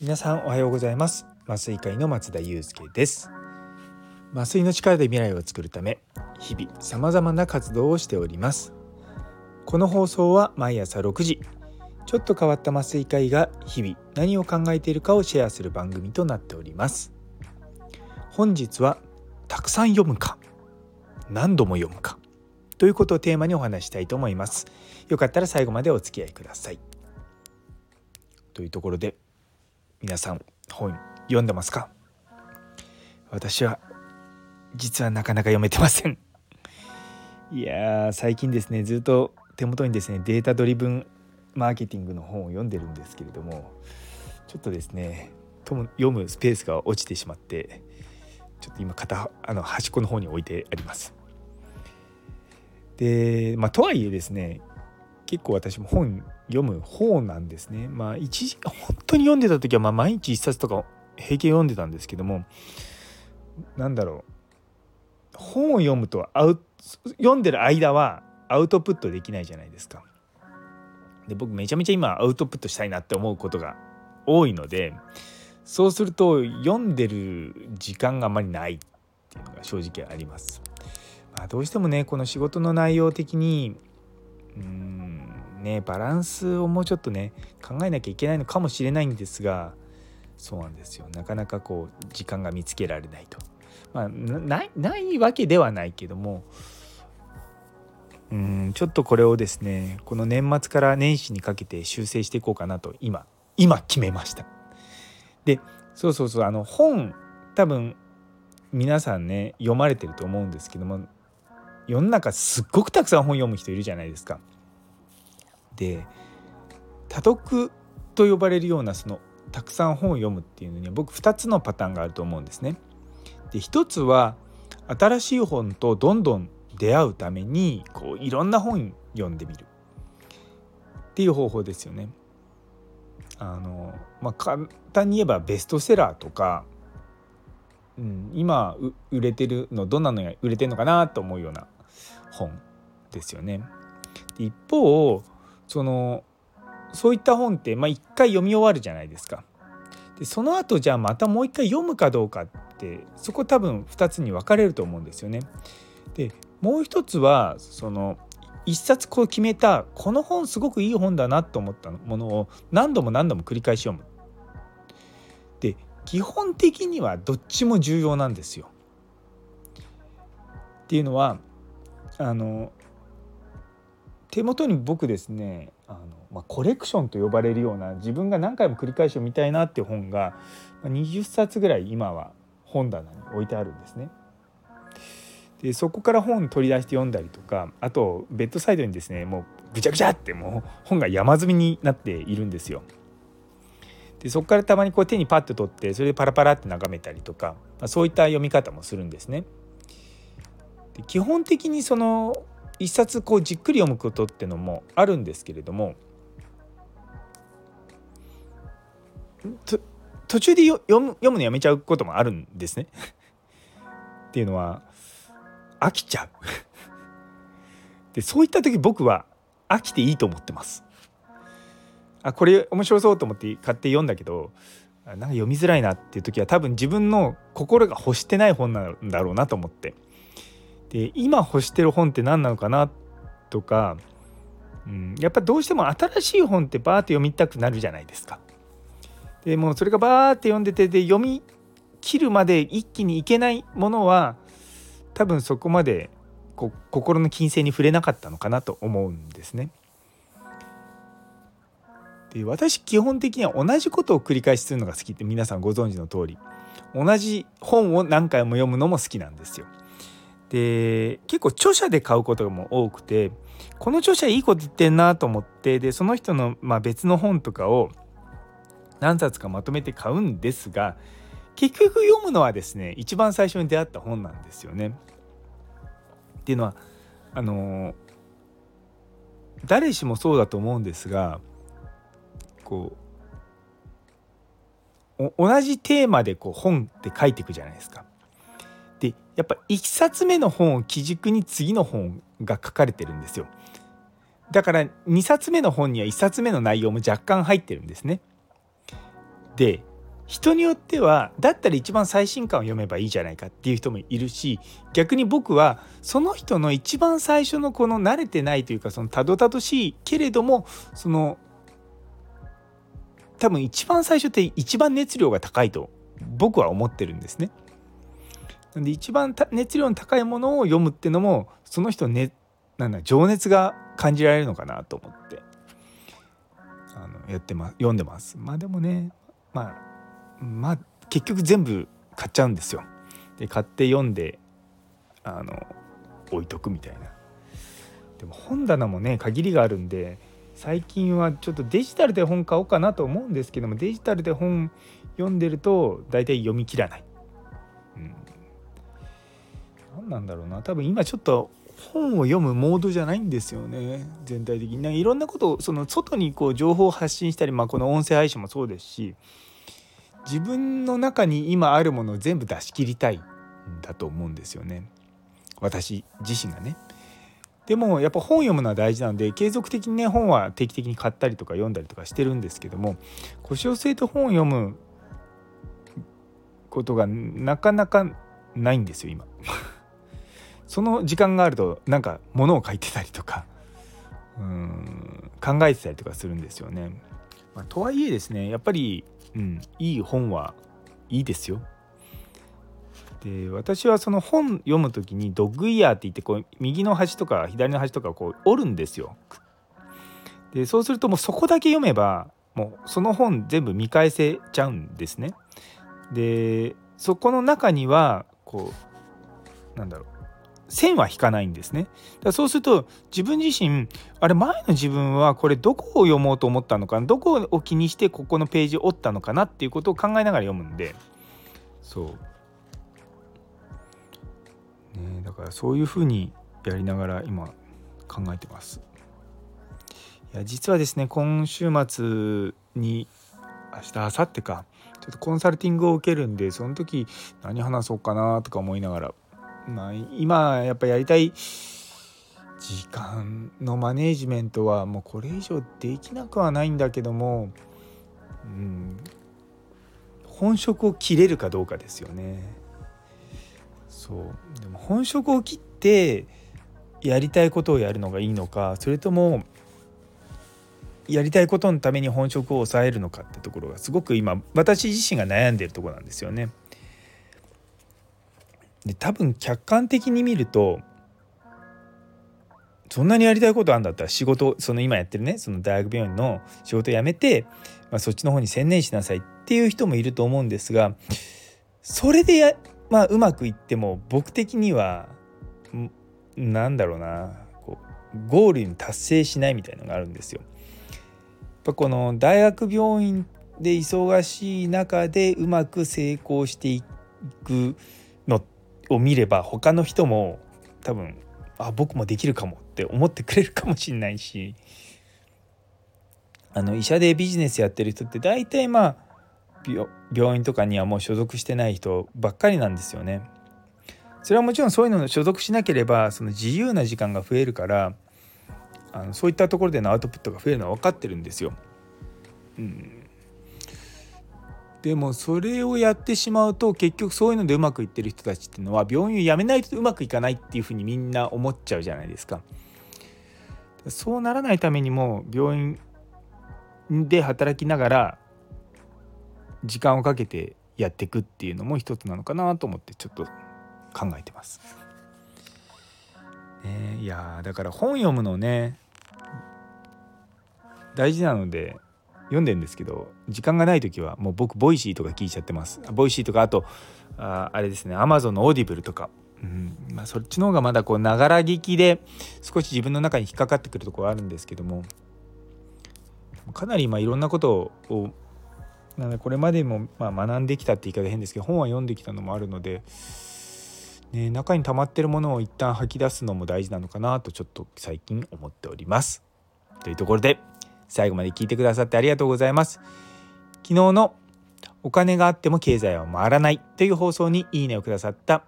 皆さんおはようございます。麻酔会の松田祐介です。麻酔の力で未来を作るため日々様々な活動をしております。この放送は毎朝6時ちょっと変わった麻酔会が日々何を考えているかをシェアする番組となっております。本日はたくさん読むか何度も読むかということをテーマにお話したいと思います。よかったら最後までお付き合いください。というところで皆さん本読んでますか？私は実はなかなか読めてません。いや最近ですねずっと手元にですねデータドリブンマーケティングの本を読んでるんですけれどもちょっとですね読むスペースが落ちてしまってちょっと今片あの端っこの方に置いてあります。でまあとはいえですね結構私も本読む方なんですね。まあ一時本当に読んでた時はま毎日一冊とか平気読んでたんですけどもなんだろう本を読むとアウ読んでる間はアウトプットできないじゃないですか。で僕めちゃめちゃ今アウトプットしたいなって思うことが多いのでそうすると読んでる時間があまりないっていうのが正直あります。どうしてもねこの仕事の内容的にうんねバランスをもうちょっとね考えなきゃいけないのかもしれないんですがそうなんですよなかなかこう時間が見つけられないと。まあ、ないないわけではないけどもうんちょっとこれをですねこの年末から年始にかけて修正していこうかなと今今決めました。でそうそうそうあの本多分皆さんね読まれてると思うんですけども世の中すっごくたくさん本読む人いるじゃないですか。で多読と呼ばれるようなそのたくさん本を読むっていうのには僕2つのパターンがあると思うんですね。で1つは新しい本とどんどん出会うためにこういろんな本読んでみるっていう方法ですよね。あのまあ、簡単に言えばベストセラーとか、うん、今売れてるのどんなのが売れてるのかなと思うような本ですよね。一方そのそういった本って、まあ、一回読み終わるじゃないですか。でその後じゃあまたもう一回読むかどうかってそこ多分2つに分かれると思うんですよね。でもう一つはその一冊こう決めたこの本すごくいい本だなと思ったものを何度も何度も繰り返し読む。で基本的にはどっちも重要なんですよ。っていうのはあの手元に僕ですねあの、まあ、コレクションと呼ばれるような自分が何回も繰り返し読みたいなっていう本が20冊ぐらい今は本棚に置いてあるんですね。でそこから本取り出して読んだりとかあとベッドサイドにですねもうぐちゃぐちゃってもう本が山積みになっているんですよ。でそこからたまにこう手にパッと取ってそれでパラパラって眺めたりとか、まあ、そういった読み方もするんですね。で基本的にその一冊こうじっくり読むことってのもあるんですけれども途中で読む読むのやめちゃうこともあるんですね。っていうのは飽きちゃう。でそういった時僕は飽きていいと思ってます。あこれ面白そうと思って買って読んだけどなんか読みづらいなっていう時は多分自分の心が欲してない本なんだろうなと思って。で今欲してる本って何なのかなとか、うん、やっぱどうしても新しい本ってバーって読みたくなるじゃないですか。でもそれがバーって読んでてで読み切るまで一気にいけないものは多分そこまでこ心の金星に触れなかったのかなと思うんですね。で私基本的には同じことを繰り返しするのが好きって皆さんご存知の通り同じ本を何回も読むのも好きなんですよ。で結構著者で買うことも多くてこの著者いいこと言ってんなと思ってでその人の、まあ、別の本とかを何冊かまとめて買うんですが結局読むのはですね一番最初に出会った本なんですよね。っていうのはあの誰しもそうだと思うんですがこう同じテーマでこう本って書いていくじゃないですか。やっぱ1冊目の本を基軸に次の本が書かれてるんですよ。だから2冊目の本には1冊目の内容も若干入ってるんですね。で人によってはだったら一番最新刊を読めばいいじゃないかっていう人もいるし逆に僕はその人の一番最初のこの慣れてないというかそのたどたどしいけれどもその多分一番最初って一番熱量が高いと僕は思ってるんですね。なんで一番熱量の高いものを読むっていうのもその人ねなんだ情熱が感じられるのかなと思ってあのやってます読んでます。まあでもねまあまあ結局全部買っちゃうんですよ。で買って読んであの置いとくみたいな。でも本棚もね限りがあるんで最近はちょっとデジタルで本買おうかなと思うんですけどもデジタルで本読んでると大体読み切らない。なんだろうな多分今ちょっと本を読むモードじゃないんですよね全体的に。いろんなことをその外にこう情報を発信したり、まあ、この音声配信もそうですし自分の中に今あるものを全部出し切りたいんだと思うんですよね私自身がね。でもやっぱ本読むのは大事なので継続的にね本は定期的に買ったりとか読んだりとかしてるんですけども腰を据えて本を読むことがなかなかないんですよ今。その時間があるとなんか物を書いてたりとかうん考えてたりとかするんですよね。まあ、とはいえですねやっぱりうん、いい本はいいですよ。で私はその本読む時にドッグイヤーって言ってこう右の端とか左の端とかこう折るんですよ。でそうするともうそこだけ読めばもうその本全部見返せちゃうんですね。でそこの中にはこうなんだろう線は引かないんですね。だそうすると自分自身あれ前の自分はこれどこを読もうと思ったのかどこを気にしてここのページを折ったのかなっていうことを考えながら読むんでそう、ね、だからそういうふうにやりながら今考えてます。いや実はですね今週末に明日明後日かちょっとコンサルティングを受けるんでその時何話そうかなとか思いながらまあ、今やっぱやりたい時間のマネージメントはもうこれ以上できなくはないんだけども、うん、本職を切れるかどうかですよね。そうでも本職を切ってやりたいことをやるのがいいのかそれともやりたいことのために本職を抑えるのかってところがすごく今私自身が悩んでるとこなんですよね。で多分客観的に見るとそんなにやりたいことあんだったら仕事その今やってるねその大学病院の仕事辞めて、まあ、そっちの方に専念しなさいっていう人もいると思うんですがそれでや、まあ、うまくいっても僕的にはなんだろうなこうゴールに達成しないみたいのがあるんですよ。やっぱこの大学病院で忙しい中でうまく成功していくのってを見れば他の人も多分あ僕もできるかもって思ってくれるかもしれないしあの医者でビジネスやってる人って大体まあ病院とかにはもう所属してない人ばっかりなんですよね。それはもちろんそういうの所属しなければその自由な時間が増えるからあのそういったところでのアウトプットが増えるのは分かってるんですよ。うん、でもそれをやってしまうと結局そういうのでうまくいってる人たちっていうのは病院を辞めないとうまくいかないっていうふうにみんな思っちゃうじゃないですか。そうならないためにも病院で働きながら時間をかけてやっていくっていうのも一つなのかなと思ってちょっと考えてます。ね、いやだから本読むのね大事なので読んでんですけど時間がない時はもう僕 Voicy とか聞いちゃってます Voicy とかあとああれですねアマゾンの Audible とか、うんまあ、そっちの方がまだこうながら聞きで少し自分の中に引っかかってくるところあるんですけどもかなり今いろんなことをなのこれまでもま学んできたって言い方変ですけど本は読んできたのもあるので、ね、中に溜まってるものを一旦吐き出すのも大事なのかなとちょっと最近思っております。というところで最後まで聞いてくださってありがとうございます。昨日のお金があっても経済は回らないという放送にいいねをくださった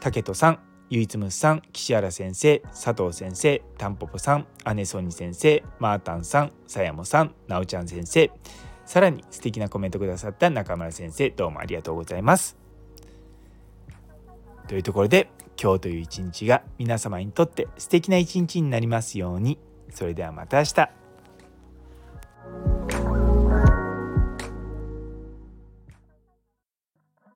竹戸さん、ゆいつむさん岸原先生佐藤先生たんぽぽさん姉ソニ先生マータンさんさやもさんなおちゃん先生さらに素敵なコメントくださった中村先生どうもありがとうございます。というところで今日という一日が皆様にとって素敵な一日になりますようにそれではまた明日